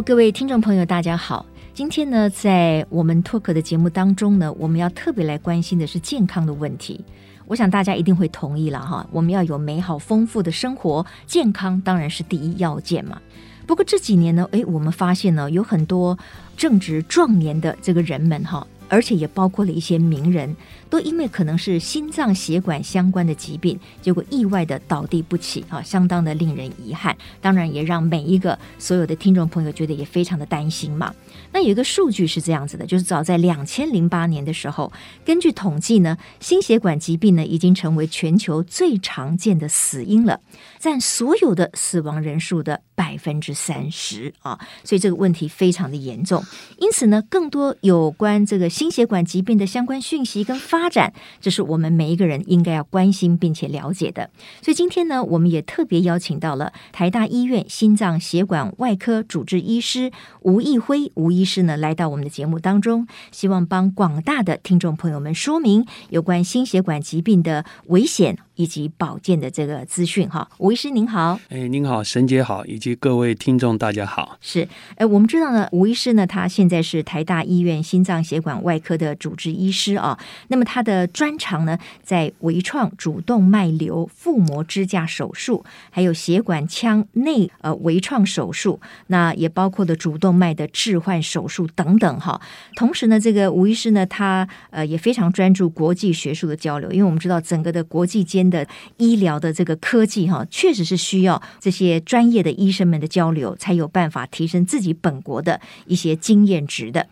各位听众朋友，大家好。今天呢，在我们脱口的节目当中呢，我们要特别来关心的是健康的问题。我想大家一定会同意了哈，我们要有美好丰富的生活，健康当然是第一要件嘛。不过这几年呢，诶，我们发现呢，有很多正值壮年的这个人们哈，而且也包括了一些名人。都因为可能是心脏血管相关的疾病，结果意外的倒地不起啊，相当的令人遗憾。当然也让每一个所有的听众朋友觉得也非常的担心嘛。那有一个数据是这样子的，就是早在两千零八年的时候，根据统计呢，心血管疾病呢已经成为全球最常见的死因了，占所有的死亡人数的百分之三十啊，所以这个问题非常的严重。因此呢，更多有关这个心血管疾病的相关讯息跟发展，这是我们每一个人应该要关心并且了解的。所以今天呢，我们也特别邀请到了台大医院心脏血管外科主治医师吴毅辉吴医师呢，来到我们的节目当中，希望帮广大的听众朋友们说明有关心血管疾病的危险。以及保健的这个资讯哈，吴医师您好，哎，您好，沈姐好，以及各位听众大家好。是，哎，我们知道呢，吴医师呢，他现在是台大医院心脏血管外科的主治医师啊。那么他的专长呢，在微创主动脉瘤腹膜支架手术，还有血管腔内呃微创手术，那也包括的主动脉的置换手术等等哈。同时呢，这个吴医师呢，他呃也非常专注国际学术的交流，因为我们知道整个的国际间。的医疗的这个科技哈，确实是需要这些专业的医生们的交流，才有办法提升自己本国的一些经验值的。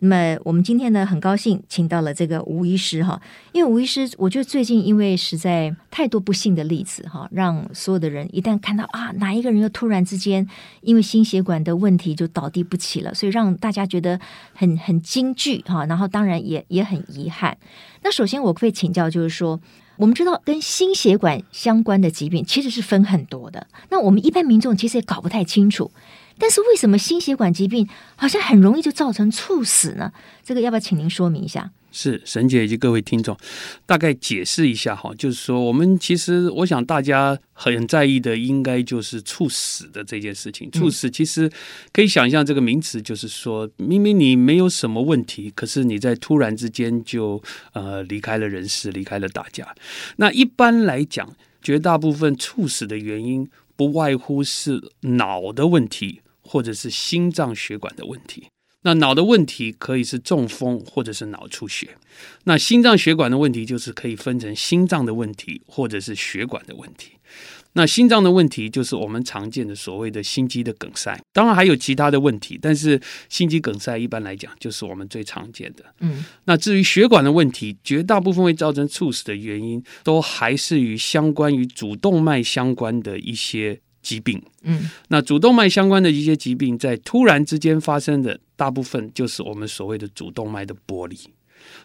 那么我们今天呢，很高兴请到了这个吴医师哈，因为吴医师，我觉得最近因为实在太多不幸的例子哈，让所有的人一旦看到啊，哪一个人又突然之间因为心血管的问题就倒地不起了，所以让大家觉得很很惊惧哈，然后当然也也很遗憾。那首先我可以请教，就是说。我们知道跟心血管相关的疾病其实是分很多的，那我们一般民众其实也搞不太清楚。但是为什么心血管疾病好像很容易就造成猝死呢？这个要不要请您说明一下？是沈姐以及各位听众，大概解释一下哈，就是说我们其实我想大家很在意的，应该就是猝死的这件事情。猝死其实可以想象这个名词，就是说明明你没有什么问题，可是你在突然之间就呃离开了人世，离开了大家。那一般来讲，绝大部分猝死的原因不外乎是脑的问题，或者是心脏血管的问题。那脑的问题可以是中风或者是脑出血，那心脏血管的问题就是可以分成心脏的问题或者是血管的问题。那心脏的问题就是我们常见的所谓的心肌的梗塞，当然还有其他的问题，但是心肌梗塞一般来讲就是我们最常见的。嗯，那至于血管的问题，绝大部分会造成猝死的原因都还是与相关于主动脉相关的一些。疾病，嗯，那主动脉相关的一些疾病，在突然之间发生的，大部分就是我们所谓的主动脉的剥离。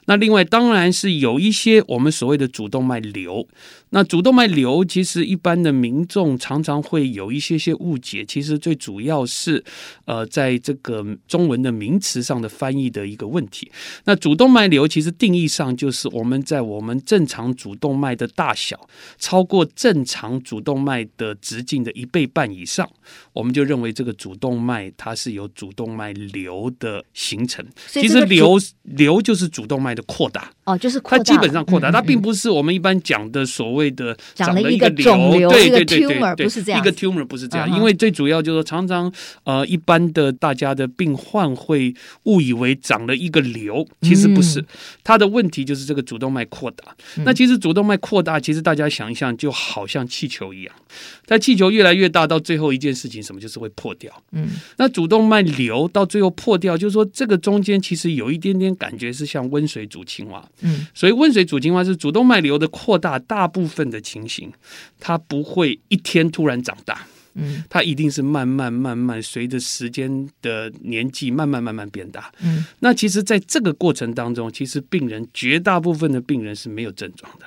那另外当然是有一些我们所谓的主动脉瘤。那主动脉瘤其实一般的民众常常会有一些些误解，其实最主要是呃在这个中文的名词上的翻译的一个问题。那主动脉瘤其实定义上就是我们在我们正常主动脉的大小超过正常主动脉的直径的一倍半以上，我们就认为这个主动脉它是有主动脉瘤的形成。其实瘤瘤就是主动脉的扩大哦，就是它基本上扩大，它并不是我们一般讲的所谓的长了一个肿瘤，对对对对，一个 tumor 不是这样，一个 tumor 不是这样，因为最主要就是常常呃一般的大家的病患会误以为长了一个瘤，其实不是，它的问题就是这个主动脉扩大。那其实主动脉扩大，其实大家想一想，就好像气球一样，但气球越来越大，到最后一件事情什么，就是会破掉。嗯，那主动脉瘤到最后破掉，就是说这个中间其实有一点点感觉是像温水煮青蛙。嗯，所以温水煮青蛙是主动脉瘤的扩大，大部分的情形，它不会一天突然长大，嗯，它一定是慢慢慢慢随着时间的年纪慢慢慢慢变大，嗯，那其实在这个过程当中，其实病人绝大部分的病人是没有症状的。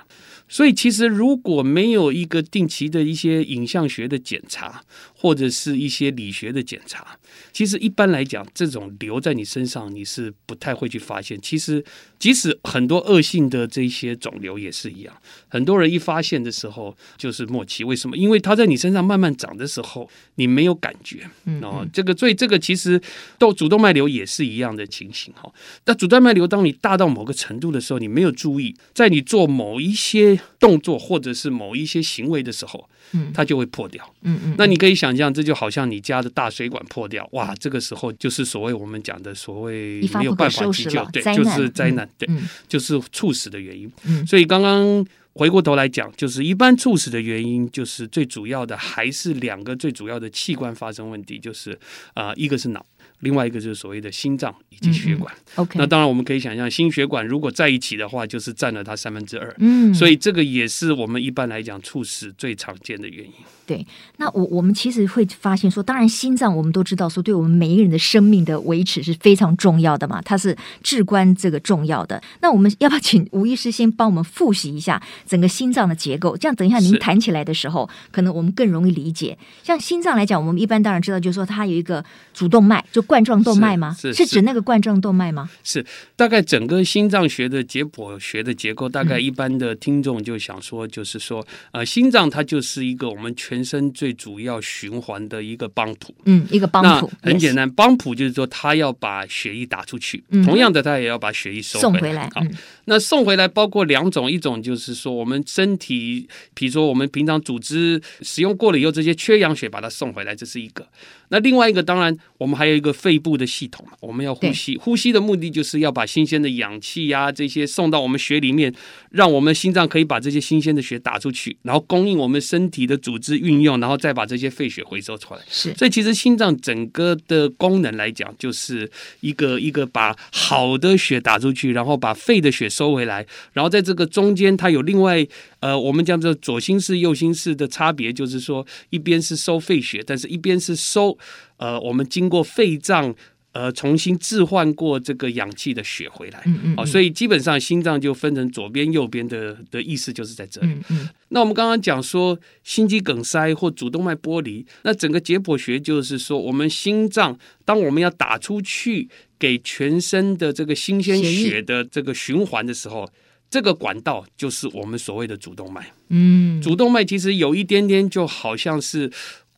所以其实如果没有一个定期的一些影像学的检查，或者是一些理学的检查，其实一般来讲，这种瘤在你身上你是不太会去发现。其实即使很多恶性的这些肿瘤也是一样，很多人一发现的时候就是末期。为什么？因为它在你身上慢慢长的时候，你没有感觉。哦，这个所以这个其实到主动脉瘤也是一样的情形哈。那主动脉瘤当你大到某个程度的时候，你没有注意，在你做某一些动作或者是某一些行为的时候，嗯，它就会破掉。嗯嗯，那你可以想象，这就好像你家的大水管破掉，哇，这个时候就是所谓我们讲的所谓没有办法急救，对，就是灾难，对，就是猝死的原因。嗯，所以刚刚回过头来讲，就是一般猝死的原因，就是最主要的还是两个最主要的器官发生问题，就是啊，一个是脑。另外一个就是所谓的心脏以及血管。嗯，OK，那当然我们可以想象，心血管如果在一起的话，就是占了它三分之二。嗯，所以这个也是我们一般来讲猝死最常见的原因。对，那我我们其实会发现说，当然心脏我们都知道说，对我们每一个人的生命的维持是非常重要的嘛，它是至关这个重要的。那我们要不要请吴医师先帮我们复习一下整个心脏的结构？这样等一下您谈起来的时候，可能我们更容易理解。像心脏来讲，我们一般当然知道，就是说它有一个主动脉，就冠状动脉吗？是，是，是指那个冠状动脉吗？是，大概整个心脏学的解剖学的结构，大概一般的听众就想说，就是说，嗯、呃，心脏它就是一个我们全身最主要循环的一个帮浦，嗯，一个帮浦。很简单，帮浦就是说，它要把血液打出去，嗯、同样的，它也要把血液收回来。送回来。好，嗯、那送回来包括两种，一种就是说，我们身体，比如说我们平常组织使用过了以后，这些缺氧血把它送回来，这是一个。那另外一个，当然我们还有一个肺部的系统，我们要呼吸，呼吸的目的就是要把新鲜的氧气呀、啊、这些送到我们血里面，让我们心脏可以把这些新鲜的血打出去，然后供应我们身体的组织运用，然后再把这些废血回收出来。是，所以其实心脏整个的功能来讲，就是一个一个把好的血打出去，然后把肺的血收回来，然后在这个中间，它有另外呃，我们叫做左心室、右心室的差别，就是说一边是收废血，但是一边是收。呃，我们经过肺脏呃重新置换过这个氧气的血回来，嗯嗯，好，所以基本上心脏就分成左边、右边的的意思就是在这里。嗯嗯，那我们刚刚讲说心肌梗塞或主动脉剥离，那整个解剖学就是说，我们心脏当我们要打出去给全身的这个新鲜血的这个循环的时候，这个管道就是我们所谓的主动脉。嗯，主动脉其实有一点点就好像是。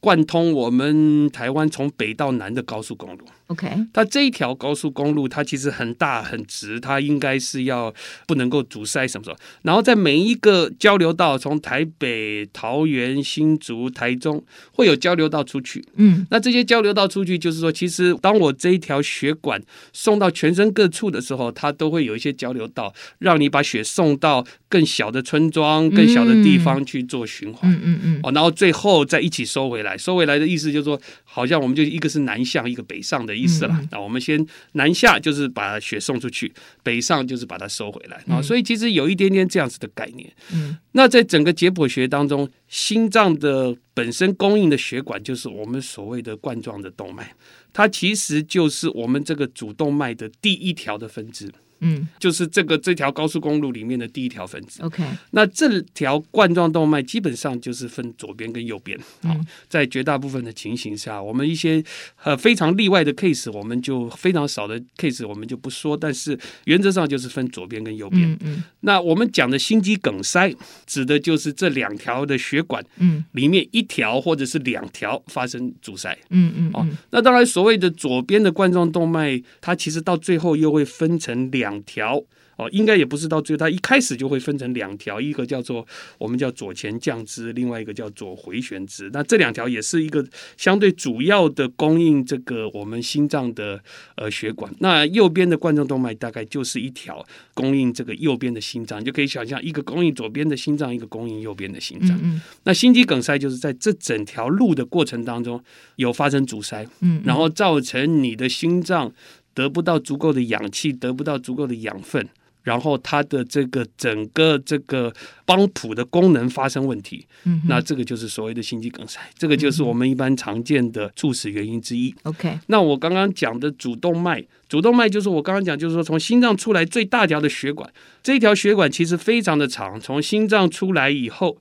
贯通我们台湾从北到南的高速公路。OK，它这一条高速公路，它其实很大很直，它应该是要不能够阻塞什么什么。然后在每一个交流道，从台北、桃园、新竹、台中，会有交流道出去。嗯，那这些交流道出去，就是说，其实当我这一条血管送到全身各处的时候，它都会有一些交流道，让你把血送到更小的村庄、更小的地方去做循环。嗯嗯嗯。哦，然后最后再一起收回来。收回来的意思就是说，好像我们就一个是南向，一个北上的。意思了，那我们先南下就是把血送出去，北上就是把它收回来啊，所以其实有一点点这样子的概念。嗯，那在整个解剖学当中，心脏的本身供应的血管就是我们所谓的冠状的动脉，它其实就是我们这个主动脉的第一条的分支。嗯，就是这个这条高速公路里面的第一条分支。OK，那这条冠状动脉基本上就是分左边跟右边。嗯，在绝大部分的情形下，我们一些呃非常例外的 case，我们就非常少的 case，我们就不说。但是原则上就是分左边跟右边。嗯，嗯，那我们讲的心肌梗塞，指的就是这两条的血管，嗯，里面一条或者是两条发生阻塞。嗯嗯，哦，那当然所谓的左边的冠状动脉，它其实到最后又会分成两。两条哦，应该也不是到最后，它一开始就会分成两条，一个叫做我们叫左前降支，另外一个叫左回旋支。那这两条也是一个相对主要的供应这个我们心脏的呃血管。那右边的冠状动脉大概就是一条供应这个右边的心脏，就可以想象一个供应左边的心脏，一个供应右边的心脏。嗯嗯。那心肌梗塞就是在这整条路的过程当中有发生阻塞，嗯，然后造成你的心脏。得不到足够的氧气，得不到足够的养分，然后它的这个整个这个帮浦的功能发生问题，嗯，那这个就是所谓的心肌梗塞，这个就是我们一般常见的猝死原因之一。OK，那我刚刚讲的主动脉，主动脉就是我刚刚讲，就是说从心脏出来最大条的血管，这条血管其实非常的长，从心脏出来以后，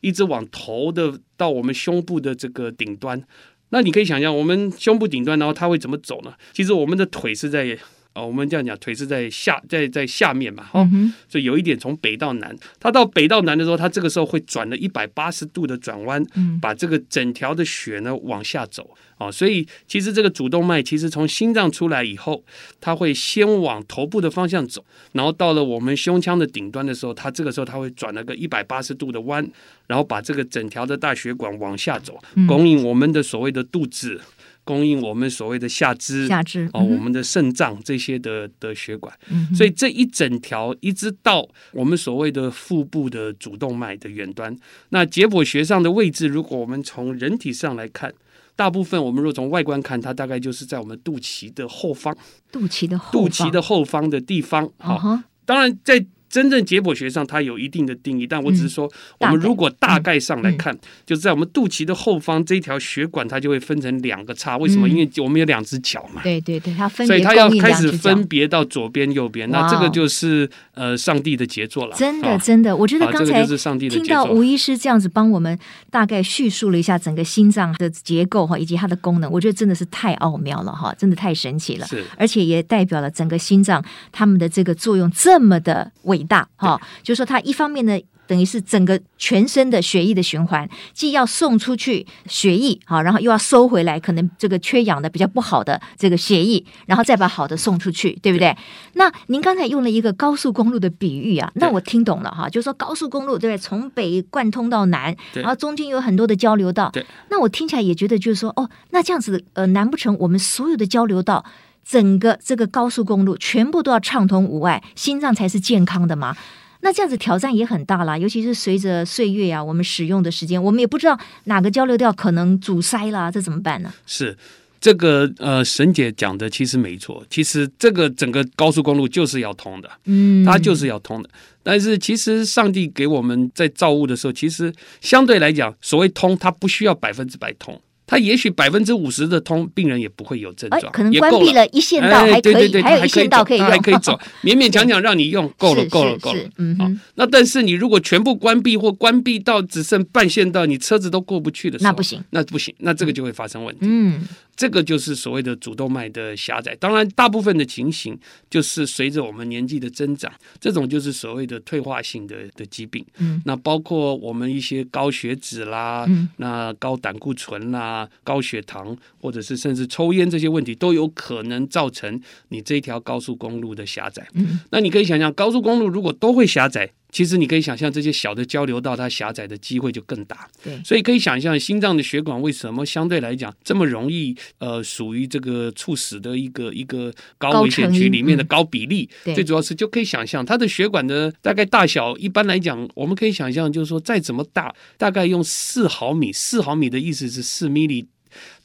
一直往头的到我们胸部的这个顶端。那你可以想象，我们胸部顶端，然后它会怎么走呢？其实我们的腿是在。哦，我们这样讲，腿是在下，在在下面嘛，哈、嗯，所以有一点从北到南，它到北到南的时候，它这个时候会转了一百八十度的转弯，嗯，把这个整条的血呢往下走，哦，所以其实这个主动脉其实从心脏出来以后，它会先往头部的方向走，然后到了我们胸腔的顶端的时候，它这个时候它会转了个一百八十度的弯，然后把这个整条的大血管往下走，供应我们的所谓的肚子。供应我们所谓的下肢、下肢哦，我们的肾脏这些的的血管，所以这一整条一直到我们所谓的腹部的主动脉的远端。那解剖学上的位置，如果我们从人体上来看，大部分我们若从外观看，它大概就是在我们肚脐的后方，肚脐的后肚脐的后方的地方。好，当然在。真正解剖学上，它有一定的定义，但我只是说，我们如果大概上来看，就是在我们肚脐的后方这一条血管，它就会分成两个叉。为什么？因为我们有两只脚嘛。对对对，它分别，所以它要开始分别到左边、右边。那这个就是呃，上帝的杰作了。真的，真的，我觉得刚才听到吴医师这样子帮我们大概叙述了一下整个心脏的结构哈，以及它的功能，我觉得真的是太奥妙了哈，真的太神奇了。是，而且也代表了整个心脏它们的这个作用这么的伟大哈，就是说他一方面呢，等于是整个全身的血液的循环，既要送出去血液好，然后又要收回来，可能这个缺氧的比较不好的这个血液，然后再把好的送出去，对不对？那您刚才用了一个高速公路的比喻啊，那我听懂了哈，就是说高速公路对不对？从北贯通到南，然后中间有很多的交流道，那我听起来也觉得就是说，哦，那这样子呃，难不成我们所有的交流道？整个这个高速公路全部都要畅通无碍，心脏才是健康的嘛？那这样子挑战也很大啦，尤其是随着岁月啊，我们使用的时间，我们也不知道哪个交流道可能阻塞啦，这怎么办呢？是这个呃，沈姐讲的其实没错，其实这个整个高速公路就是要通的，嗯，它就是要通的。但是其实上帝给我们在造物的时候，其实相对来讲，所谓通，它不需要百分之百通。它也许百分之五十的通，病人也不会有症状，可能关闭了一线道还可以，对对对，还有一线道可以用，还可以走，勉勉强强让你用，够了，够了，够了。嗯哼。那但是你如果全部关闭或关闭到只剩半线道，你车子都过不去的时候，那不行，那不行，那这个就会发生问题。嗯。这个就是所谓的主动脉的狭窄，当然大部分的情形就是随着我们年纪的增长，这种就是所谓的退化性的的疾病。嗯，那包括我们一些高血脂啦，嗯，那高胆固醇啦，高血糖，或者是甚至抽烟这些问题，都有可能造成你这条高速公路的狭窄。嗯，那你可以想象，高速公路如果都会狭窄。其实你可以想象，这些小的交流道它狭窄的机会就更大。对，所以可以想象，心脏的血管为什么相对来讲这么容易呃属于这个猝死的一个一个高危险区里面的高比例？嗯、最主要是就可以想象它的血管的大概大小，一般来讲我们可以想象，就是说再怎么大，大概用四毫米，四毫米的意思是四米里。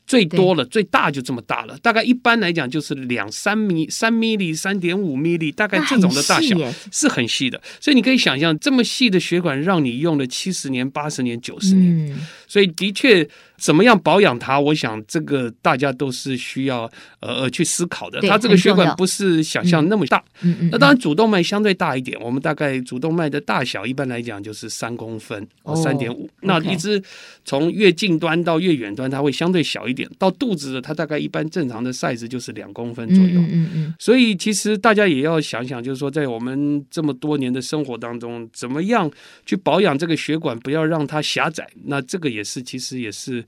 最多了，最大就这么大了。大概一般来讲就是两三米、三米里、三点五米里，大概这种的大小是很细的。所以你可以想象，这么细的血管让你用了七十年、八十年、九十年。嗯，所以的确。怎么样保养它？我想这个大家都是需要呃呃去思考的。它这个血管不是想象那么大。嗯嗯。那当然主动脉相对大一点。我们大概主动脉的大小一般来讲就是三公分，哦，三点五。那一直从越近端到越远端，它会相对小一点。到肚子的它大概一般正常的 size 就是两公分左右。嗯嗯嗯。所以其实大家也要想想，就是说在我们这么多年的生活当中，怎么样去保养这个血管，不要让它狭窄。那这个也是其实也是。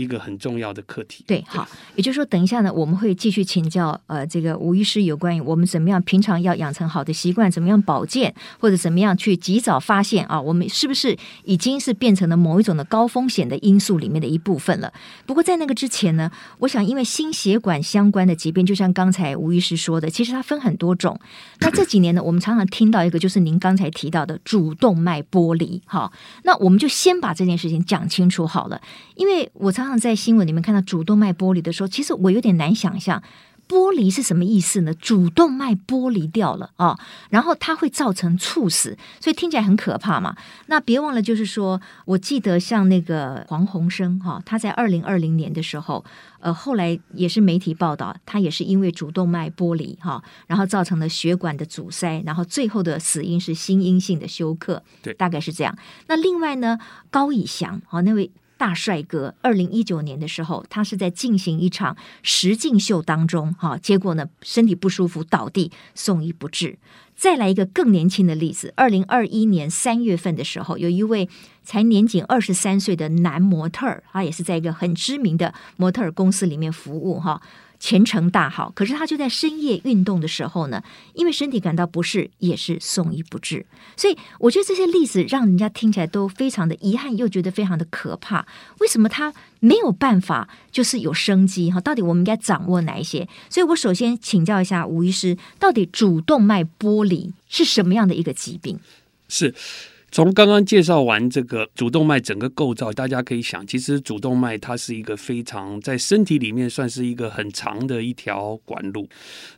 一个很重要的课题。对，好，也就是说，等一下呢，我们会继续请教呃，这个吴医师有关于我们怎么样平常要养成好的习惯，怎么样保健，或者怎么样去及早发现啊，我们是不是已经是变成了某一种的高风险的因素里面的一部分了？不过在那个之前呢，我想因为心血管相关的疾病，就像刚才吴医师说的，其实它分很多种。那这几年呢，我们常常听到一个，就是您刚才提到的主动脉剥离。好，那我们就先把这件事情讲清楚好了，因为我常常在新闻里面看到主动脉剥离的时候，其实我有点难想象剥离是什么意思呢？主动脉剥离掉了啊，然后它会造成猝死，所以听起来很可怕嘛。那别忘了，就是说我记得像那个黄鸿升哈，他在二零二零年的时候，呃，后来也是媒体报道，他也是因为主动脉剥离哈，然后造成了血管的阻塞，然后最后的死因是心因性的休克，对，大概是这样。那另外呢，高以翔啊，那位。大帅哥，二零一九年的时候，他是在进行一场实境秀当中，哈，结果呢，身体不舒服倒地，送医不治。再来一个更年轻的例子，二零二一年三月份的时候，有一位才年仅二十三岁的男模特儿，他也是在一个很知名的模特儿公司里面服务，哈。前程大好，可是他就在深夜运动的时候呢，因为身体感到不适，也是送医不治。所以我觉得这些例子让人家听起来都非常的遗憾，又觉得非常的可怕。为什么他没有办法就是有生机哈？到底我们应该掌握哪一些？所以我首先请教一下吴医师，到底主动脉剥离是什么样的一个疾病？是。从刚刚介绍完这个主动脉整个构造，大家可以想，其实主动脉它是一个非常在身体里面算是一个很长的一条管路。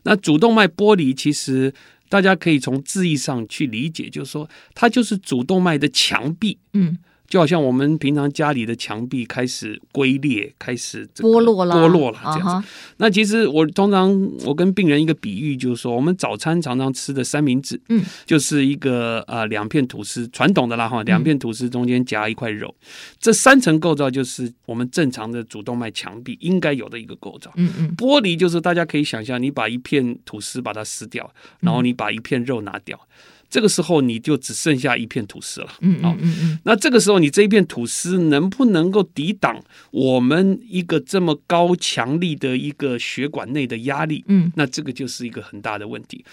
那主动脉剥离，其实大家可以从字义上去理解，就是说它就是主动脉的墙壁。嗯。就好像我们平常家里的墙壁开始龟裂，开始剥落了，剥落了这样子。Uh huh. 那其实我通常我跟病人一个比喻，就是说我们早餐常常吃的三明治，嗯，就是一个呃两片吐司，传统的啦哈，两片吐司中间夹一块肉，嗯、这三层构造就是我们正常的主动脉墙壁应该有的一个构造。嗯嗯，剥离就是大家可以想象，你把一片吐司把它撕掉，然后你把一片肉拿掉。嗯这个时候你就只剩下一片吐司了，嗯嗯嗯，那这个时候你这一片吐司能不能够抵挡我们一个这么高强力的一个血管内的压力？嗯，那这个就是一个很大的问题。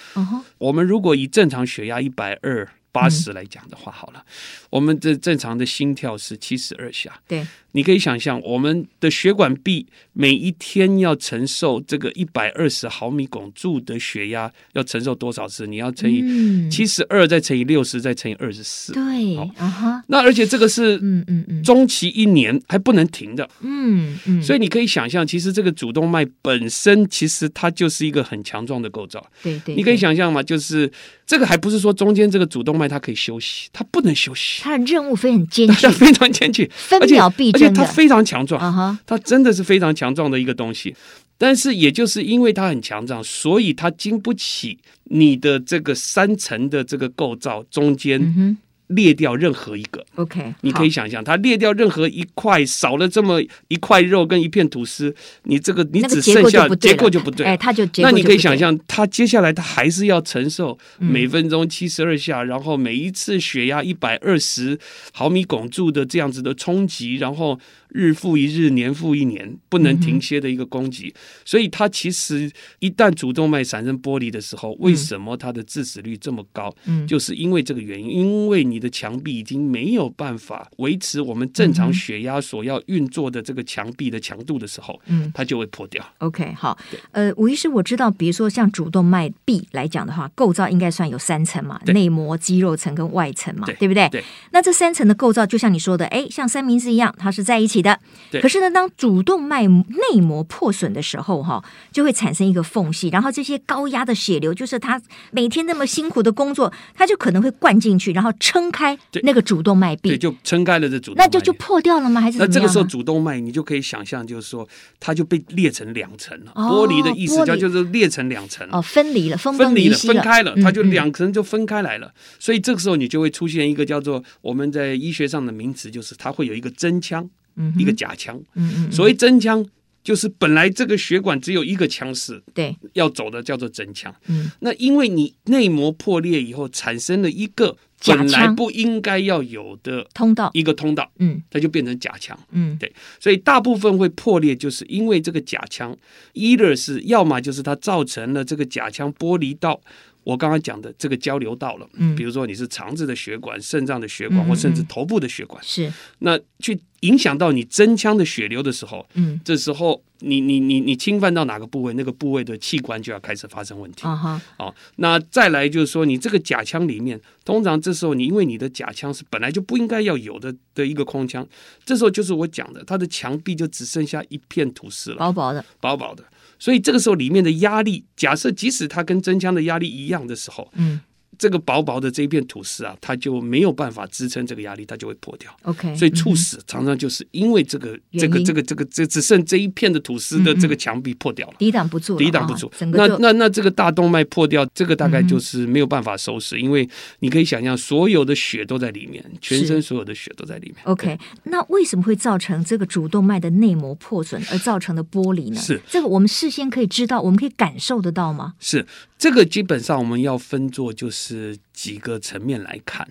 我们如果以正常血压一百二八十来讲的话，好了，我们的正常的心跳是七十二下，对。你可以想象，我们的血管壁每一天要承受这个一百二十毫米汞柱的血压，要承受多少次？你要乘以七十二，再乘以六十，再乘以二十四。对，啊哈。那而且这个是，嗯嗯嗯，中期一年还不能停的。嗯嗯。所以你可以想象，其实这个主动脉本身，其实它就是一个很强壮的构造。对对。你可以想象嘛？就是这个还不是说中间这个主动脉它可以休息，它不能休息。它的任务非常艰巨，非常艰巨，分秒必且它非常强壮，它真的是非常强壮的一个东西。但是也就是因为它很强壮，所以它经不起你的这个三层的这个构造中间。裂掉任何一个，OK，你可以想象，它裂掉任何一块，少了这么一块肉跟一片吐司，你这个你只剩下结构就不对，哎，它就那你可以想象，它接下来它还是要承受每分钟七十二下，然后每一次血压一百二十毫米汞柱的这样子的冲击，然后。日复一日，年复一年，不能停歇的一个攻击，嗯、所以它其实一旦主动脉产生剥离的时候，为什么它的致死率这么高？嗯，就是因为这个原因，因为你的墙壁已经没有办法维持我们正常血压所要运作的这个墙壁的强度的时候，嗯，它就会破掉。OK，好，呃，吴医师，我知道，比如说像主动脉壁来讲的话，构造应该算有三层嘛，内膜、肌肉层跟外层嘛，对，对不对？对。那这三层的构造，就像你说的，哎，像三明治一样，它是在一起的，可是呢，当主动脉内膜破损的时候，哈，就会产生一个缝隙，然后这些高压的血流，就是他每天那么辛苦的工作，他就可能会灌进去，然后撑开那个主动脉壁，对，就撑开了这主动脉，那就就破掉了吗？还是？那这个时候主动脉你就可以想象，就是说它就被裂成两层了。哦、剥离的意思叫就是裂成两层哦，分离了，分分离了，分开了，它就两层就分开来了。所以这个时候你就会出现一个叫做我们在医学上的名词，就是它会有一个真腔。一个假腔，嗯嗯，所谓真腔就是本来这个血管只有一个腔室，对，要走的叫做真腔，嗯，那因为你内膜破裂以后产生了一个本来不应该要有的通道，一个通道，嗯，它就变成假腔，嗯，对，所以大部分会破裂，就是因为这个假腔，either 是要么就是它造成了这个假腔剥离到。我刚刚讲的这个交流道了，嗯，比如说你是肠子的血管、肾脏的血管，或甚至头部的血管，是。那去影响到你真腔的血流的时候，嗯，这时候你你你你侵犯到哪个部位，那个部位的器官就要开始发生问题，啊哈，哦，那再来就是说，你这个假腔里面，通常这时候你因为你的假腔是本来就不应该要有的的一个空腔，这时候就是我讲的，它的墙壁就只剩下一片土司了，薄薄的，薄薄的。所以这个时候里面的压力，假设即使它跟真枪的压力一样的时候，这个薄薄的这一片土司啊，它就没有办法支撑这个压力，它就会破掉。OK，所以猝死常常就是因为这个、嗯、这个、这个、这个、这只剩这一片的土司的这个墙壁破掉了，抵挡不住，抵挡不住。那那那这个大动脉破掉，这个大概就是没有办法收拾，嗯、因为你可以想象，所有的血都在里面，全身所有的血都在里面。OK，那为什么会造成这个主动脉的内膜破损而造成的剥离呢？是这个我们事先可以知道，我们可以感受得到吗？是。这个基本上我们要分作就是是几个层面来看，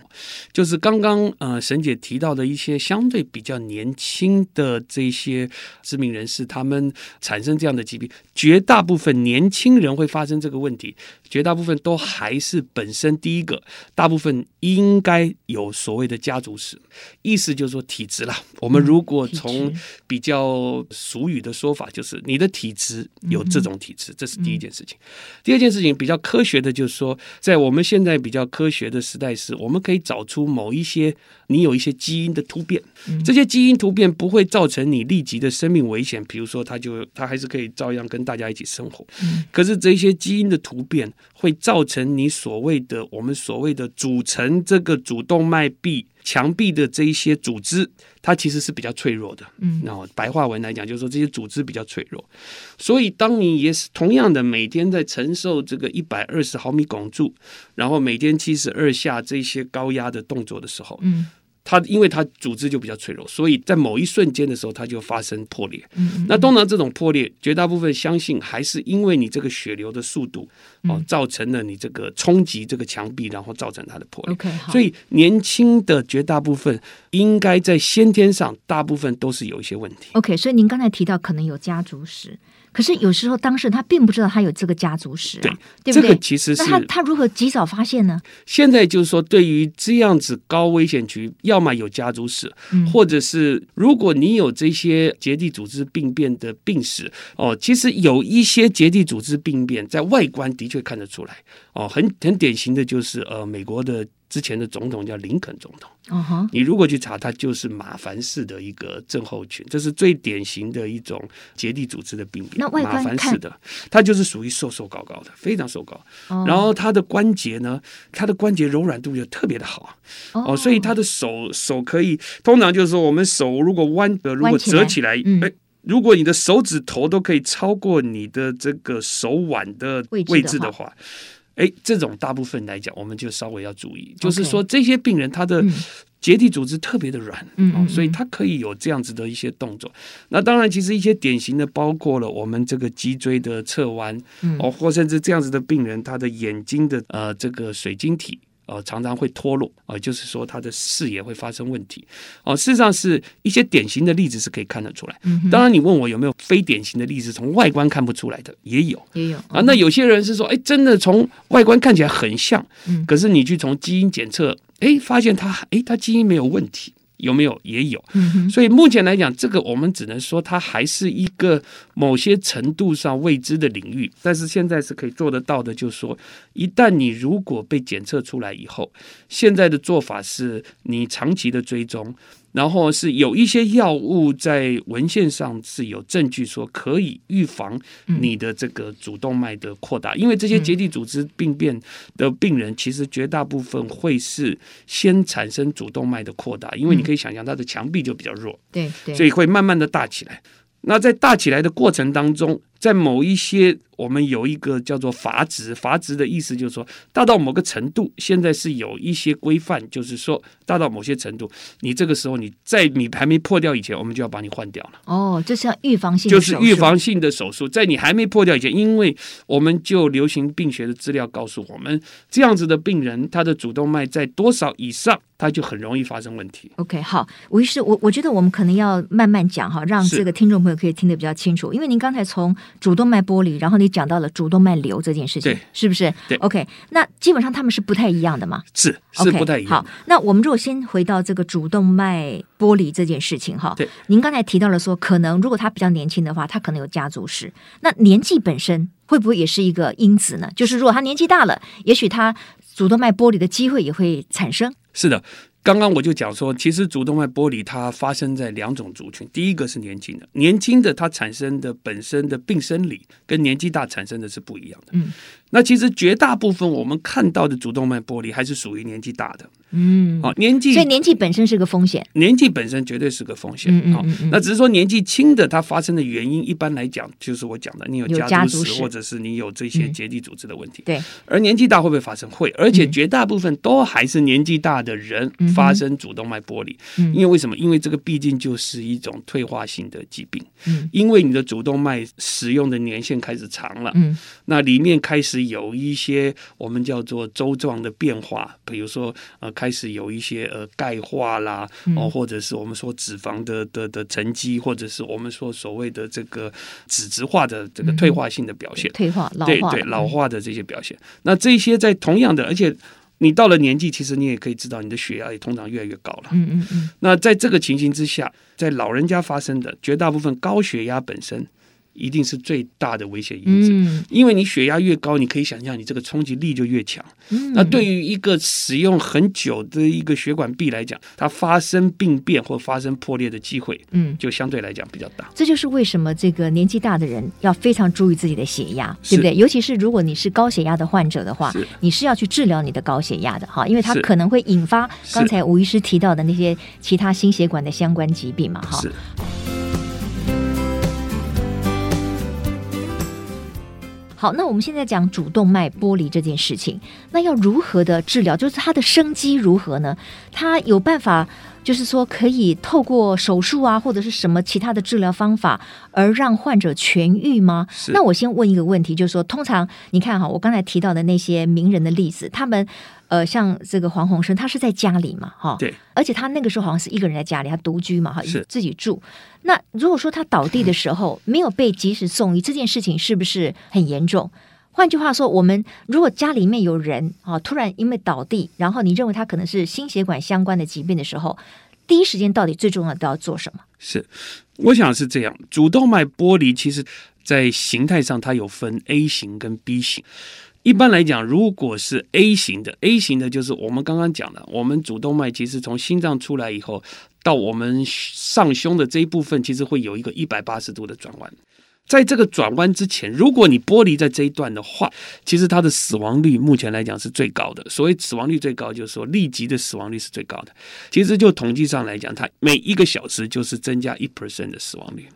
就是刚刚呃沈姐提到的一些相对比较年轻的这些知名人士，他们产生这样的疾病，绝大部分年轻人会发生这个问题，绝大部分都还是本身第一个，大部分应该有所谓的家族史，意思就是说体质啦。我们如果从比较俗语的说法，就是你的体质有这种体质，这是第一件事情。第二件事情。比较科学的，就是说，在我们现在比较科学的时代，是我们可以找出某一些你有一些基因的突变，这些基因突变不会造成你立即的生命危险，比如说，他就他还是可以照样跟大家一起生活。可是这些基因的突变会造成你所谓的我们所谓的组成这个主动脉壁。墙壁的这一些组织，它其实是比较脆弱的。嗯，然后白话文来讲，就是说这些组织比较脆弱。所以，当你也是同样的每天在承受这个一百二十毫米汞柱，然后每天七十二下这些高压的动作的时候，嗯。它因为它组织就比较脆弱，所以在某一瞬间的时候，它就发生破裂。嗯嗯，那通常这种破裂，绝大部分相信还是因为你这个血流的速度哦，造成了你这个冲击这个墙壁，然后造成它的破裂。OK，所以年轻的绝大部分应该在先天上，大部分都是有一些问题。OK，所以您刚才提到可能有家族史。可是有时候当事人他并不知道他有这个家族史，啊，对，对不对？这个其实是他他如何及早发现呢？现在就是说，对于这样子高危险群，要么有家族史，嗯，或者是如果你有这些结缔组织病变的病史哦，其实有一些结缔组织病变在外观的确看得出来哦，很很典型的就是呃美国的。之前的总统叫林肯总统，uh huh. 你如果去查，他就是马凡氏的一个症候群，这是最典型的一种结缔组织的病变。那外观看，马凡氏的，他就是属于瘦瘦高高的，非常瘦高。Uh huh. 然后他的关节呢，他的关节柔软度就特别的好。Uh huh. 哦，所以他的手手可以，通常就是说，我们手如果弯的，如果折起来，如果你的手指头都可以超过你的这个手腕的位置的话。哎，这种大部分来讲，我们就稍微要注意就是说这些病人他的结缔组织特别的软，嗯哦，所以他可以有这样子的一些动作。那当然，其实一些典型的包括了我们这个脊椎的侧弯，哦，或甚至这样子的病人，他的眼睛的呃这个水晶体。呃，常常会脱落，呃，就是说他的视野会发生问题。哦、呃，事实上是一些典型的例子是可以看得出来。嗯、当然，你问我有没有非典型的例子，从外观看不出来的，也有，也有啊。那有些人是说，哎，真的从外观看起来很像，嗯、可是你去从基因检测，哎，发现他，哎，他基因没有问题。有没有？也有，所以目前来讲，这个我们只能说它还是一个某些程度上未知的领域。但是现在是可以做得到的，就是说，一旦你如果被检测出来以后，现在的做法是你长期的追踪。然后是有一些药物在文献上是有证据说可以预防你的这个主动脉的扩大，因为这些结缔组织病变的病人其实绝大部分会是先产生主动脉的扩大，因为你可以想象它的墙壁就比较弱，对，所以会慢慢的大起来。那在大起来的过程当中，在某一些。我们有一个叫做阀值，阀值的意思就是说，大到某个程度，现在是有一些规范，就是说，大到某些程度，你这个时候你在你还没破掉以前，我们就要把你换掉了。哦，这是要预防性，就是预防性的手术，在你还没破掉以前，因为我们就流行病学的资料告诉我们，这样子的病人，他的主动脉在多少以上，他就很容易发生问题。OK，好，吴医师，我我觉得我们可能要慢慢讲哈，让这个听众朋友可以听得比较清楚，因为您刚才从主动脉剥离，然后你。讲到了主动脉瘤这件事情，对是不是？对，OK，那基本上他们是不太一样的嘛？是，是不太一样。好，那我们如果先回到这个主动脉剥离这件事情哈，对，您刚才提到了说，可能如果他比较年轻的话，他可能有家族史。那年纪本身会不会也是一个因子呢？就是如果他年纪大了，也许他主动脉剥离的机会也会产生。是的。刚刚我就讲说，其实主动脉剥离它发生在两种族群，第一个是年轻的，年轻的它产生的本身的病生理跟年纪大产生的是不一样的。嗯，那其实绝大部分我们看到的主动脉剥离还是属于年纪大的。嗯，好，年纪，所以年纪本身是个风险，年纪本身绝对是个风险。嗯嗯嗯，那只是说年纪轻的它发生的原因，一般来讲就是我讲的，你有家族史，或者是你有这些结缔组织的问题。对，而年纪大会不会发生？会，而且绝大部分都还是年纪大的人发生主动脉剥离。嗯，因为为什么？因为这个毕竟就是一种退化性的疾病。嗯，因为你的主动脉使用的年限开始长了。嗯，那里面开始有一些我们叫做周状的变化，比如说呃。开始有一些呃钙化啦，哦，或者是我们说脂肪的的的沉积，或者是我们说所谓的这个脂质化的这个退化性的表现，退化、老化，对对，老化的这些表现。那这些在同样的，而且你到了年纪，其实你也可以知道，你的血压也通常越来越高了。嗯嗯嗯。那在这个情形之下，在老人家发生的绝大部分高血压本身。一定是最大的危险因子，嗯，因为你血压越高，你可以想象你这个冲击力就越强。嗯，那对于一个使用很久的一个血管壁来讲，它发生病变或发生破裂的机会，嗯，就相对来讲比较大。这就是为什么这个年纪大的人要非常注意自己的血压，对不对？尤其是如果你是高血压的患者的话，你是要去治疗你的高血压的哈，因为它可能会引发刚才吴医师提到的那些其他心血管的相关疾病嘛，哈。好，那我们现在讲主动脉剥离这件事情，那要如何的治疗？就是它的生机如何呢？它有办法，就是说可以透过手术啊，或者是什么其他的治疗方法，而让患者痊愈吗？那我先问一个问题，就是说，通常你看哈，我刚才提到的那些名人的例子，他们。呃，像这个黄鸿升，他是在家里嘛，哈，对，而且他那个时候好像是一个人在家里，他独居嘛，哈，自己住。那如果说他倒地的时候 没有被及时送医，这件事情是不是很严重？换句话说，我们如果家里面有人啊，突然因为倒地，然后你认为他可能是心血管相关的疾病的时候，第一时间到底最重要的要做什么？是，我想是这样，主动脉剥离其实在形态上它有分 A 型跟 B 型。一般来讲，如果是 A 型的，A 型的就是我们刚刚讲的，我们主动脉其实从心脏出来以后，到我们上胸的这一部分，其实会有一个一百八十度的转弯。在这个转弯之前，如果你剥离在这一段的话，其实它的死亡率目前来讲是最高的。所谓死亡率最高，就是说立即的死亡率是最高的。其实就统计上来讲，它每一个小时就是增加一 percent 的死亡率。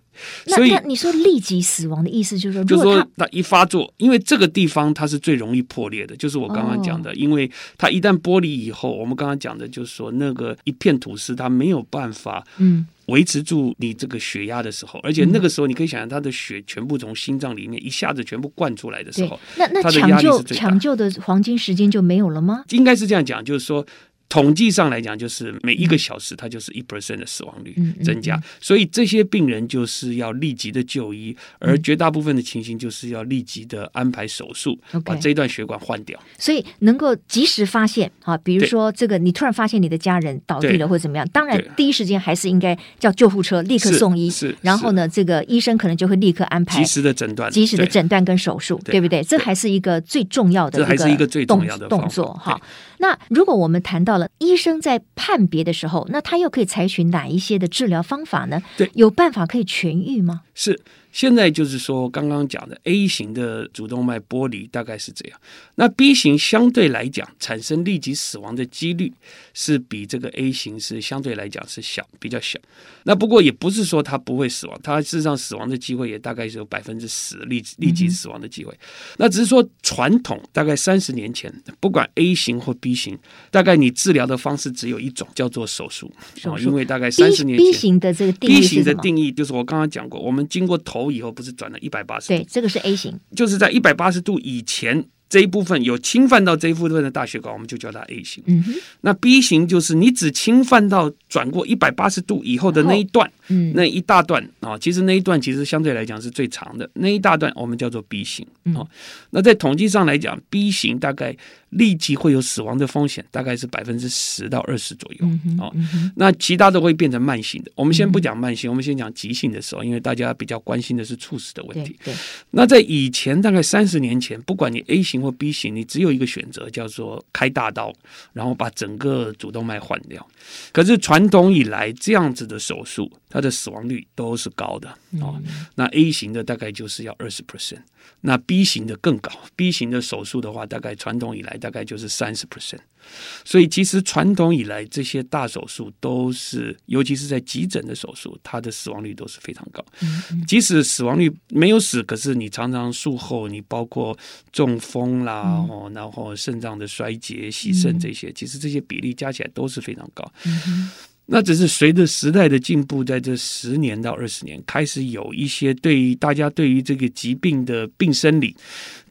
所以那你说立即死亡的意思就是说，就是说它一发作，因为这个地方它是最容易破裂的，就是我刚刚讲的，哦、因为它一旦剥离以后，我们刚刚讲的就是说那个一片吐司它没有办法嗯。维持住你这个血压的时候，而且那个时候你可以想象，他的血全部从心脏里面一下子全部灌出来的时候，那那抢救抢救的黄金时间就没有了吗？应该是这样讲，就是说。统计上来讲，就是每一个小时它就是一 percent 的死亡率增加，所以这些病人就是要立即的就医，而绝大部分的情形就是要立即的安排手术，把这一段血管换掉。所以能够及时发现啊，比如说这个你突然发现你的家人倒地了或者怎么样，当然第一时间还是应该叫救护车立刻送医，是，然后呢，这个医生可能就会立刻安排及时的诊断、及时的诊断跟手术，对。不对？这还是一个最重要的，这还是一个最重要的动作哈。那如果我们谈到了医生在判别的时候，那他又可以采取哪一些的治疗方法呢？对，有办法可以痊愈吗？是。现在就是说，刚刚讲的 A 型的主动脉剥离大概是这样。那 B 型相对来讲，产生立即死亡的几率是比这个 A 型是相对来讲是小，比较小。那不过也不是说它不会死亡，它事实上死亡的机会也大概是有百分之十立立即死亡的机会。那只是说传统大概三十年前，不管 A 型或 B 型，大概你治疗的方式只有一种，叫做手术。手术。因为大概三十年前 B 型的这个定义 B 型的定义就是我刚刚讲过，我们经过头。以后不是转了一百八十度？对，这个是 A 型，就是在一百八十度以前这一部分有侵犯到这一部分的大血管，我们就叫它 A 型。嗯哼，那 B 型就是你只侵犯到转过一百八十度以后的那一段，嗯，那一大段啊，其实那一段其实相对来讲是最长的，那一大段我们叫做 B 型。哦，那在统计上来讲，B 型大概立即会有死亡的风险，大概是百分之十到二十左右。嗯哦，嗯那其他的会变成慢性的。我们先不讲慢性，我们先讲急性的时候，因为大家比较关心的是猝死的问题。对，对那在以前大概三十年前，不管你 A 型或 B 型，你只有一个选择，叫做开大刀，然后把整个主动脉换掉。可是传统以来，这样子的手术，它的死亡率都是高的哦。那 A 型的大概就是要二十 percent。那 B 型的更高，B 型的手术的话，大概传统以来大概就是三十 percent。所以其实传统以来这些大手术都是，尤其是在急诊的手术，它的死亡率都是非常高。即使死亡率没有死，可是你常常术后你包括中风啦，哦，然后肾脏的衰竭、洗肾这些，其实这些比例加起来都是非常高。那只是随着时代的进步，在这十年到二十年，开始有一些对于大家对于这个疾病的病生理，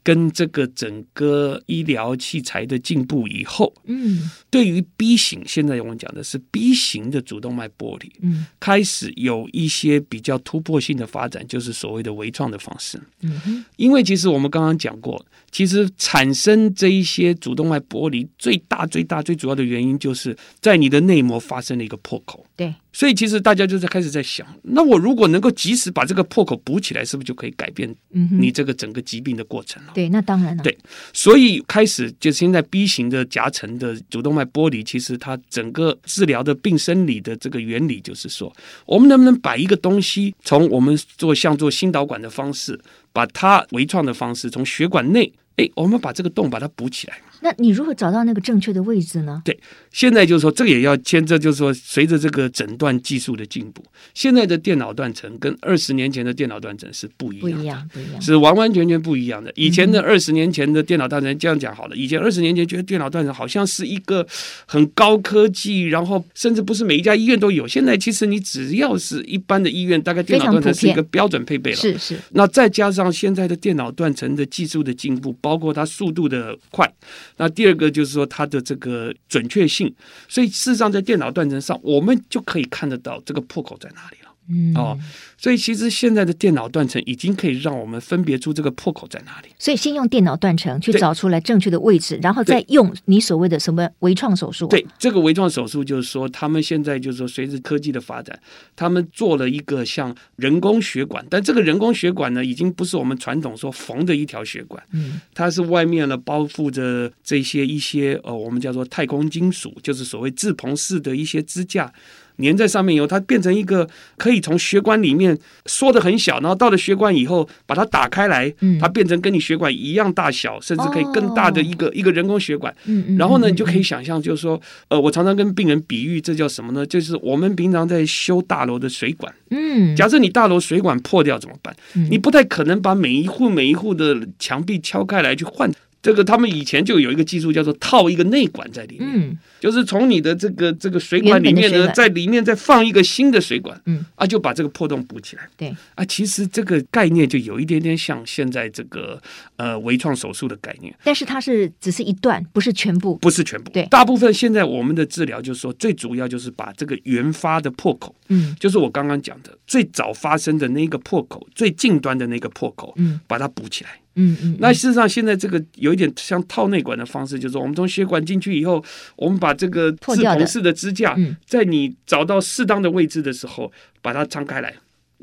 跟这个整个医疗器材的进步以后，嗯，对于 B 型，现在我们讲的是 B 型的主动脉剥离，嗯，开始有一些比较突破性的发展，就是所谓的微创的方式。嗯哼，因为其实我们刚刚讲过，其实产生这一些主动脉剥离最大、最大、最主要的原因，就是在你的内膜发生了一个破口。对。所以其实大家就在开始在想，那我如果能够及时把这个破口补起来，是不是就可以改变你这个整个疾病的过程了？对，那当然了。对，所以开始就现在 B 型的夹层的主动脉剥离，其实它整个治疗的病生理的这个原理就是说，我们能不能把一个东西从我们做像做心导管的方式，把它微创的方式从血管内，哎，我们把这个洞把它补起来。那你如何找到那个正确的位置呢？对，现在就是说，这个也要牵着，就是说，随着这个诊断技术的进步，现在的电脑断层跟二十年前的电脑断层是不一样，不一样，不一样，是完完全全不一样的。以前的二十年前的电脑断层，这样讲好了，以前二十年前觉得电脑断层好像是一个很高科技，然后甚至不是每一家医院都有。现在其实你只要是一般的医院，大概电脑断层是一个标准配备了。是是。那再加上现在的电脑断层的技术的进步，包括它速度的快。那第二个就是说它的这个准确性，所以事实上在电脑断层上，我们就可以看得到这个破口在哪里。嗯，哦，所以其实现在的电脑断层已经可以让我们分别出这个破口在哪里。所以先用电脑断层去找出来正确的位置，然后再用你所谓的什么微创手术。对，这个微创手术就是说，他们现在就是说，随着科技的发展，他们做了一个像人工血管，但这个人工血管呢，已经不是我们传统说缝的一条血管，嗯，它是外面呢包覆着这些一些呃，我们叫做太空金属，就是所谓自膨式的一些支架。粘在上面以后，它变成一个可以从血管里面缩的很小，然后到了血管以后把它打开来，它变成跟你血管一样大小，甚至可以更大的一个、哦、一个人工血管。然后呢，你就可以想象，就是说，呃，我常常跟病人比喻，这叫什么呢？就是我们平常在修大楼的水管。嗯，假设你大楼水管破掉怎么办？你不太可能把每一户每一户的墙壁敲开来去换。这个他们以前就有一个技术叫做套一个内管在里面，嗯，就是从你的这个这个水管里面呢，在里面再放一个新的水管，嗯，啊，就把这个破洞补起来。对，啊，其实这个概念就有一点点像现在这个呃微创手术的概念，但是它是只是一段，不是全部，不是全部。对，大部分现在我们的治疗就是说，最主要就是把这个原发的破口，嗯，就是我刚刚讲的最早发生的那个破口，最近端的那个破口，嗯，把它补起来。嗯嗯，那事实上，现在这个有一点像套内管的方式，就是我们从血管进去以后，我们把这个自膨式的支架，在你找到适当的位置的时候，把它张开来。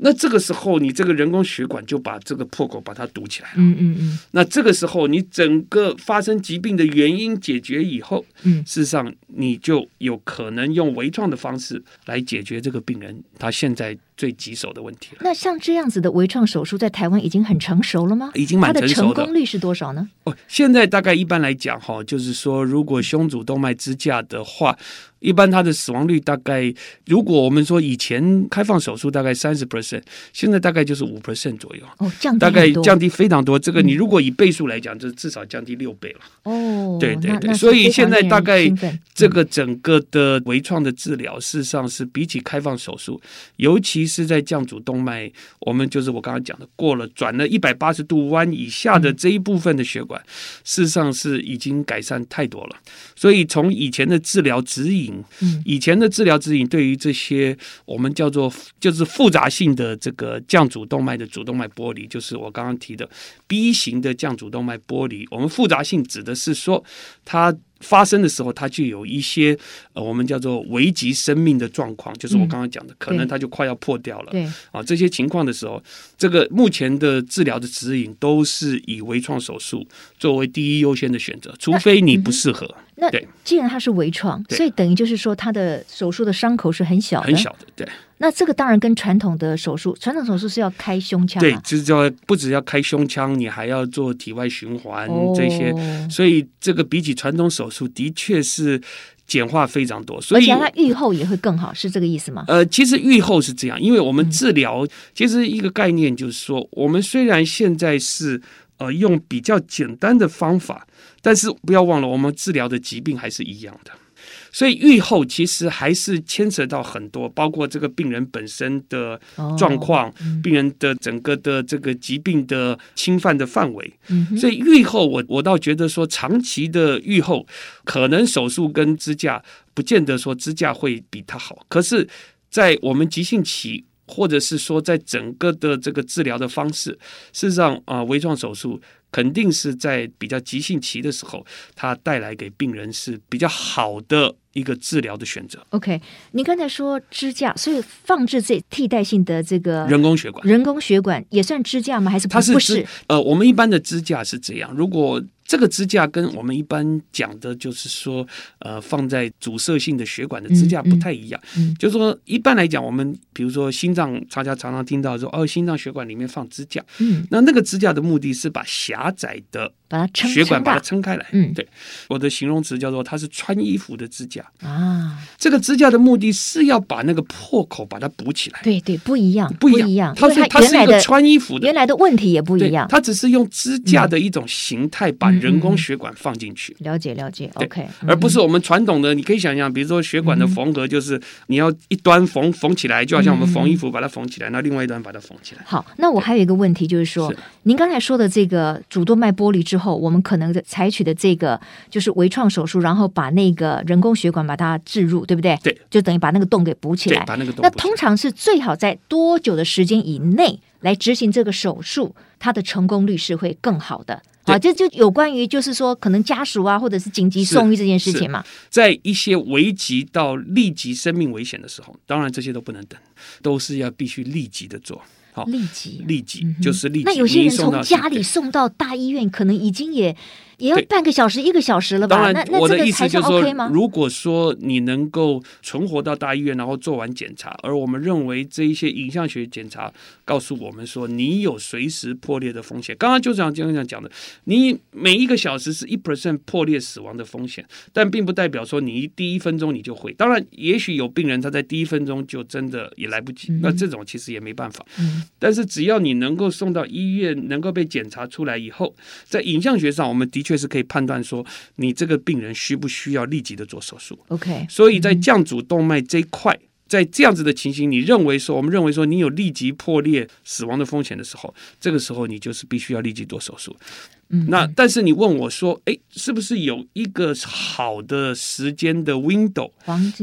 那这个时候，你这个人工血管就把这个破口把它堵起来了。嗯嗯嗯。那这个时候，你整个发生疾病的原因解决以后，嗯，事实上你就有可能用微创的方式来解决这个病人他现在最棘手的问题了。那像这样子的微创手术，在台湾已经很成熟了吗？已经蛮成熟的。的成功率是多少呢？哦，现在大概一般来讲，哈，就是说，如果胸主动脉支架的话。一般它的死亡率大概，如果我们说以前开放手术大概三十 percent，现在大概就是五 percent 左右。哦，降低大概降低非常多。这个你如果以倍数来讲，就至少降低六倍了。哦，对对对。所以现在大概这个整个的微创的治疗，事实上是比起开放手术，尤其实，在降主动脉，我们就是我刚刚讲的，过了转了一百八十度弯以下的这一部分的血管，事实上是已经改善太多了。所以从以前的治疗指引，以前的治疗指引对于这些我们叫做就是复杂性的这个降主动脉的主动脉剥离，就是我刚刚提的 B 型的降主动脉剥离，我们复杂性指的是说它。发生的时候，它就有一些呃，我们叫做危及生命的状况，就是我刚刚讲的，嗯、可能它就快要破掉了。对啊，这些情况的时候，这个目前的治疗的指引都是以微创手术作为第一优先的选择，除非你不适合。那既然它是微创，所以等于就是说，它的手术的伤口是很小的，很小的。对。那这个当然跟传统的手术，传统手术是要开胸腔，对，就是叫不只要开胸腔，你还要做体外循环这些，所以这个比起传统手术的确是简化非常多。所以而且它愈后也会更好，是这个意思吗？呃，其实愈后是这样，因为我们治疗其实一个概念就是说，我们虽然现在是呃用比较简单的方法，但是不要忘了，我们治疗的疾病还是一样的。所以愈后其实还是牵扯到很多，包括这个病人本身的状况，哦嗯、病人的整个的这个疾病的侵犯的范围。嗯、所以愈后我我倒觉得说，长期的愈后可能手术跟支架不见得说支架会比它好，可是，在我们急性期，或者是说在整个的这个治疗的方式，事实上啊、呃，微创手术。肯定是在比较急性期的时候，它带来给病人是比较好的一个治疗的选择。OK，你刚才说支架，所以放置这替代性的这个人工血管，人工血管也算支架吗？还是不，它是，不是？呃，我们一般的支架是这样，如果。这个支架跟我们一般讲的，就是说，呃，放在阻塞性的血管的支架不太一样。嗯，嗯，就是说，一般来讲，我们比如说心脏，大家常常听到说，哦，心脏血管里面放支架。嗯，那那个支架的目的是把狭窄的。把它血管把它撑开来，嗯，对，我的形容词叫做它是穿衣服的支架啊。这个支架的目的是要把那个破口把它补起来。对对，不一样，不一样。它是它是一个穿衣服的，原来的问题也不一样。它只是用支架的一种形态把人工血管放进去。了解了解，OK，而不是我们传统的。你可以想象，比如说血管的缝合，就是你要一端缝缝起来，就好像我们缝衣服把它缝起来，那另外一端把它缝起来。好，那我还有一个问题就是说，您刚才说的这个主动脉剥离之后，我们可能采取的这个就是微创手术，然后把那个人工血管把它置入，对不对？对，就等于把那个洞给补起来。把那个洞。那通常是最好在多久的时间以内来执行这个手术，它的成功率是会更好的。好，这就有关于就是说，可能家属啊，或者是紧急送医这件事情嘛。在一些危急到立即生命危险的时候，当然这些都不能等，都是要必须立即的做。好，立即，立即就是立即。那有些人从家里送到大医院，可能已经也。也要半个小时、一个小时了吧？当然，我的意思就是说，如果说你能够存活到大医院，然后做完检查，而我们认为这一些影像学检查告诉我们说你有随时破裂的风险。刚刚就这样这样讲的，你每一个小时是一 percent 破裂死亡的风险，但并不代表说你第一分钟你就会。当然，也许有病人他在第一分钟就真的也来不及，那这种其实也没办法。但是只要你能够送到医院，能够被检查出来以后，在影像学上，我们的确。确实可以判断说，你这个病人需不需要立即的做手术。OK，所以在降主动脉这一块，在这样子的情形，你认为说，我们认为说你有立即破裂死亡的风险的时候，这个时候你就是必须要立即做手术。嗯，那但是你问我说，哎，是不是有一个好的时间的 window，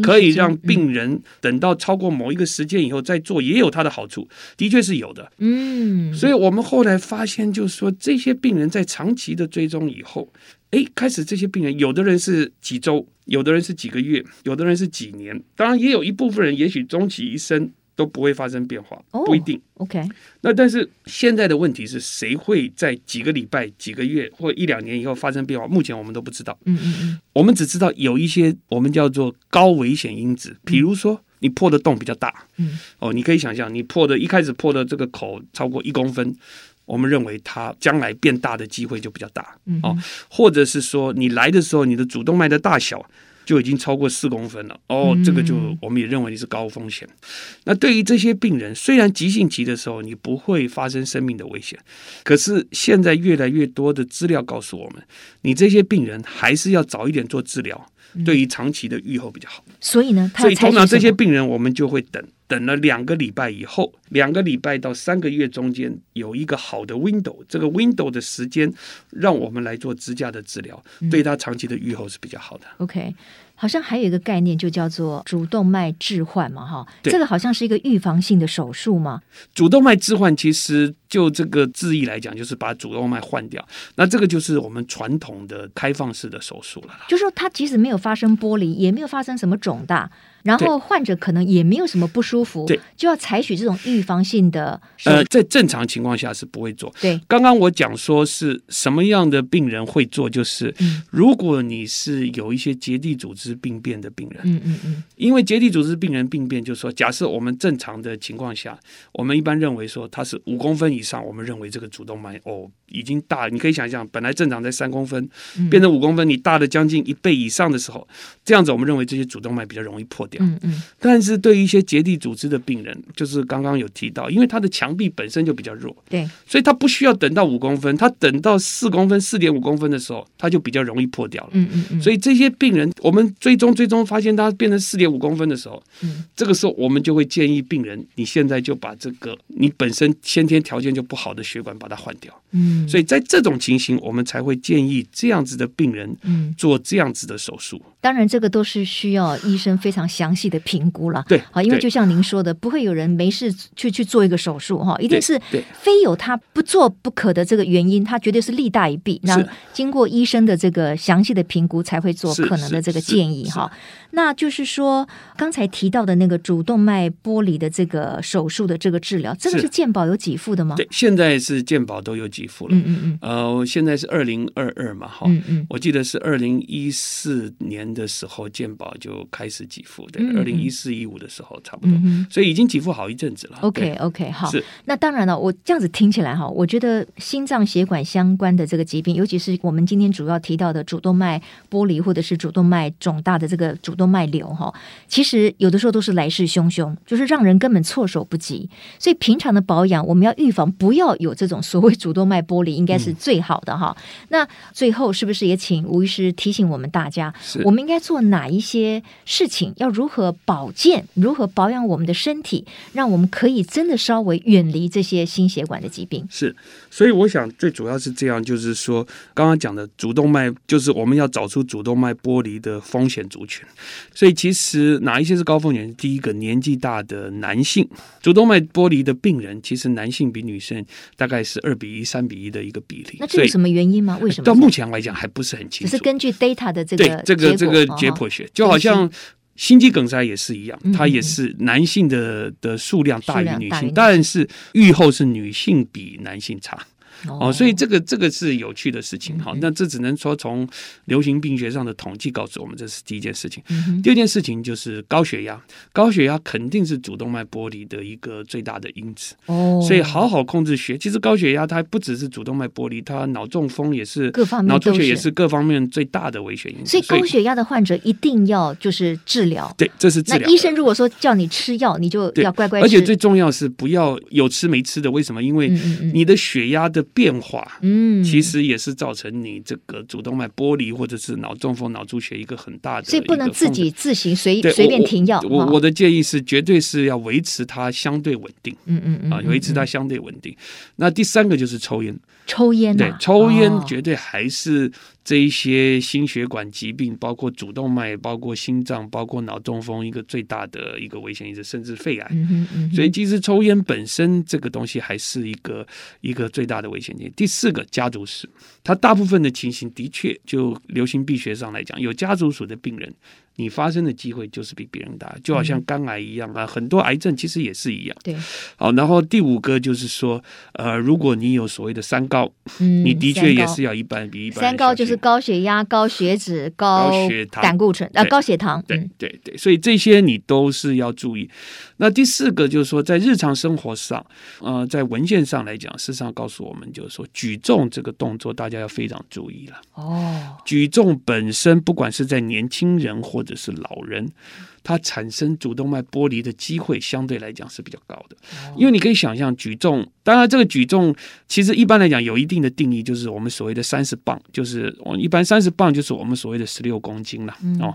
可以让病人等到超过某一个时间以后再做，也有它的好处？的确是有的。嗯，所以我们后来发现，就是说这些病人在长期的追踪以后，哎，开始这些病人，有的人是几周，有的人是几个月，有的人是几年，当然也有一部分人，也许终其一生。都不会发生变化，不一定。Oh, OK，那但是现在的问题是谁会在几个礼拜、几个月或一两年以后发生变化？目前我们都不知道。嗯嗯嗯，我们只知道有一些我们叫做高危险因子，比如说你破的洞比较大。嗯，哦，你可以想象，你破的一开始破的这个口超过一公分，我们认为它将来变大的机会就比较大。嗯，哦，或者是说你来的时候，你的主动脉的大小。就已经超过四公分了哦，这个就我们也认为你是高风险。那对于这些病人，虽然急性期的时候你不会发生生命的危险，可是现在越来越多的资料告诉我们，你这些病人还是要早一点做治疗，对于长期的预后比较好。所以呢，所以通常这些病人我们就会等。等了两个礼拜以后，两个礼拜到三个月中间有一个好的 window，这个 window 的时间让我们来做支架的治疗，嗯、对它长期的预后是比较好的。OK。好像还有一个概念，就叫做主动脉置换嘛，哈，这个好像是一个预防性的手术嘛？主动脉置换其实就这个字义来讲，就是把主动脉换掉。那这个就是我们传统的开放式的手术了。就是说，它即使没有发生剥离，也没有发生什么肿大，然后患者可能也没有什么不舒服，对，就要采取这种预防性的。呃，在正常情况下是不会做。对，刚刚我讲说是什么样的病人会做，就是如果你是有一些结缔组织。病变的病人，嗯嗯嗯，因为结缔组织病人病变，就是说，假设我们正常的情况下，我们一般认为说它是五公分以上，我们认为这个主动脉哦已经大，你可以想象，本来正常在三公分，变成五公分，你大了将近一倍以上的时候，这样子我们认为这些主动脉比较容易破掉，嗯嗯。但是对于一些结缔组织的病人，就是刚刚有提到，因为他的墙壁本身就比较弱，对，所以他不需要等到五公分，他等到四公分、四点五公分的时候，他就比较容易破掉了，嗯嗯嗯。所以这些病人，我们。最终，最终发现他变成四点五公分的时候，嗯，这个时候我们就会建议病人，你现在就把这个你本身先天条件就不好的血管把它换掉，嗯，所以在这种情形，我们才会建议这样子的病人，嗯，做这样子的手术。当然，这个都是需要医生非常详细的评估了，对，好，因为就像您说的，不会有人没事去去做一个手术哈，一定是非有他不做不可的这个原因，他绝对是利大于弊。那经过医生的这个详细的评估，才会做可能的这个建议。哈，那就是说，刚才提到的那个主动脉剥离的这个手术的这个治疗，这个是健保有给付的吗？对，现在是健保都有给付了。嗯嗯嗯。呃，现在是二零二二嘛，哈，嗯嗯，我记得是二零一四年的时候健保就开始给付，对，二零一四一五的时候差不多，嗯，所以已经给付好一阵子了。OK OK，好。是。那当然了，我这样子听起来哈，我觉得心脏血管相关的这个疾病，尤其是我们今天主要提到的主动脉剥离或者是主动脉肿大的这个主动脉瘤哈，其实有的时候都是来势汹汹，就是让人根本措手不及。所以平常的保养，我们要预防不要有这种所谓主动脉剥离，应该是最好的哈。嗯、那最后是不是也请吴医师提醒我们大家，我们应该做哪一些事情？要如何保健？如何保养我们的身体，让我们可以真的稍微远离这些心血管的疾病？是，所以我想最主要是这样，就是说刚刚讲的主动脉，就是我们要找出主动脉剥离的风险族群。所以其实哪一些是高风险？第一个，年纪大的男性主动脉剥离的病人，其实男性比女生大概是二比一、三比一的一个比例。那这有什么原因吗？为什么？到目前来讲还不是很清楚。只是根据 data 的这个对这个这个解剖学，就好像心肌梗塞也是一样，它也是男性的的数量大于女性，但是预后是女性比男性差。哦，所以这个这个是有趣的事情哈。那这只能说从流行病学上的统计告诉我们，这是第一件事情。第二件事情就是高血压，高血压肯定是主动脉剥离的一个最大的因子。哦，所以好好控制血。其实高血压它不只是主动脉剥离，它脑中风也是，各方面脑出血也是各方面最大的危险因素。所以高血压的患者一定要就是治疗。对，这是治疗。那医生如果说叫你吃药，你就要乖乖吃。而且最重要是不要有吃没吃的。为什么？因为你的血压的变化，嗯，其实也是造成你这个主动脉剥离或者是脑中风、脑出血一个很大的，所以不能自己自行随随便停药。我我的建议是，绝对是要维持它相对稳定，嗯嗯嗯，啊，维持它相对稳定。那第三个就是抽烟，抽烟，对，抽烟绝对还是。这一些心血管疾病，包括主动脉，包括心脏，包括脑中风，一个最大的一个危险因子，甚至肺癌。嗯嗯。所以，其实抽烟本身这个东西还是一个一个最大的危险因子。第四个，家族史，它大部分的情形的确，就流行病学上来讲，有家族史的病人。你发生的机会就是比别人大，就好像肝癌一样啊，很多癌症其实也是一样。对，好，然后第五个就是说，呃，如果你有所谓的三高，嗯，你的确也是要一般比一般。三高就是高血压、高血脂、高血糖、胆固醇啊，高血糖。对对对，所以这些你都是要注意。那第四个就是说，在日常生活上，呃，在文献上来讲，事实上告诉我们，就是说举重这个动作，大家要非常注意了。哦，举重本身，不管是在年轻人或者是老人。它产生主动脉剥离的机会相对来讲是比较高的，因为你可以想象举重，当然这个举重其实一般来讲有一定的定义，就是我们所谓的三十磅，就是我，一般三十磅就是我们所谓的十六公斤了哦。嗯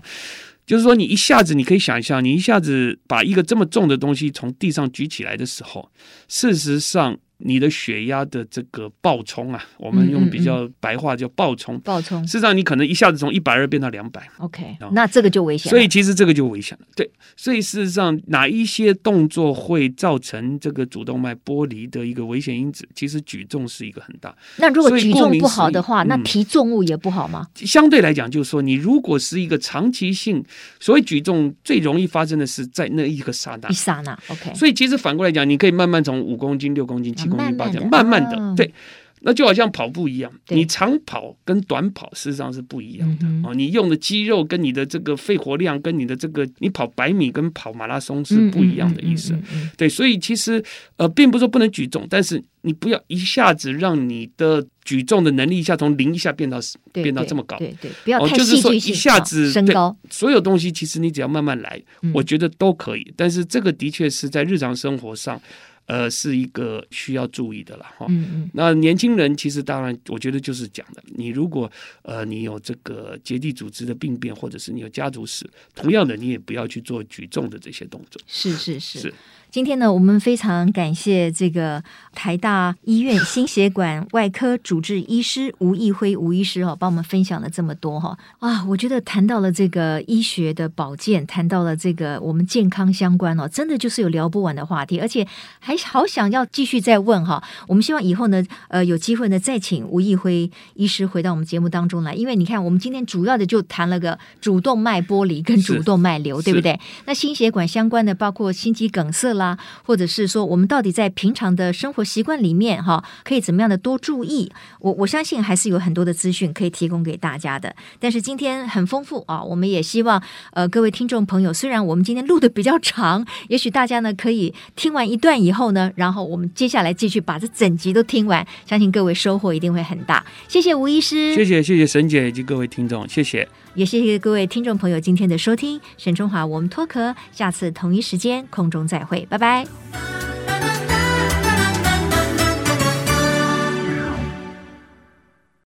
就是说，你一下子你可以想象，你一下子把一个这么重的东西从地上举起来的时候，事实上。你的血压的这个暴冲啊，我们用比较白话叫暴冲。暴冲，事实上你可能一下子从一百二变到两百。OK，那这个就危险。所以其实这个就危险了。对，所以事实上哪一些动作会造成这个主动脉剥离的一个危险因子？其实举重是一个很大。那如果举重不好的话，那提重物也不好吗？相对来讲，就是说你如果是一个长期性，所谓举重最容易发生的是在那一个刹那。一刹那，OK。所以其实反过来讲，你可以慢慢从五公斤、六公斤、七公斤、八公斤，慢慢的，对，那就好像跑步一样，你长跑跟短跑实际上是不一样的哦。你用的肌肉跟你的这个肺活量跟你的这个，你跑百米跟跑马拉松是不一样的意思。对，所以其实呃，并不是说不能举重，但是你不要一下子让你的举重的能力一下从零一下变到变到这么高。对对，不要太戏剧性，一下子升高。所有东西其实你只要慢慢来，我觉得都可以。但是这个的确是在日常生活上。呃，是一个需要注意的了哈。嗯嗯。那年轻人其实当然，我觉得就是讲的，你如果呃你有这个结缔组织的病变，或者是你有家族史，同样的你也不要去做举重的这些动作。是是是。是今天呢，我们非常感谢这个台大医院心血管外科主治医师吴义辉吴医师哈，帮我们分享了这么多哈啊，我觉得谈到了这个医学的保健，谈到了这个我们健康相关哦，真的就是有聊不完的话题，而且还好想要继续再问哈。我们希望以后呢，呃，有机会呢再请吴义辉医师回到我们节目当中来，因为你看我们今天主要的就谈了个主动脉剥离跟主动脉瘤，对不对？那心血管相关的包括心肌梗塞啦。啊，或者是说，我们到底在平常的生活习惯里面，哈，可以怎么样的多注意？我我相信还是有很多的资讯可以提供给大家的。但是今天很丰富啊，我们也希望呃各位听众朋友，虽然我们今天录的比较长，也许大家呢可以听完一段以后呢，然后我们接下来继续把这整集都听完，相信各位收获一定会很大。谢谢吴医师，谢谢谢谢沈姐以及各位听众，谢谢。也谢谢各位听众朋友今天的收听，沈中华，我们脱壳，下次同一时间空中再会，拜拜。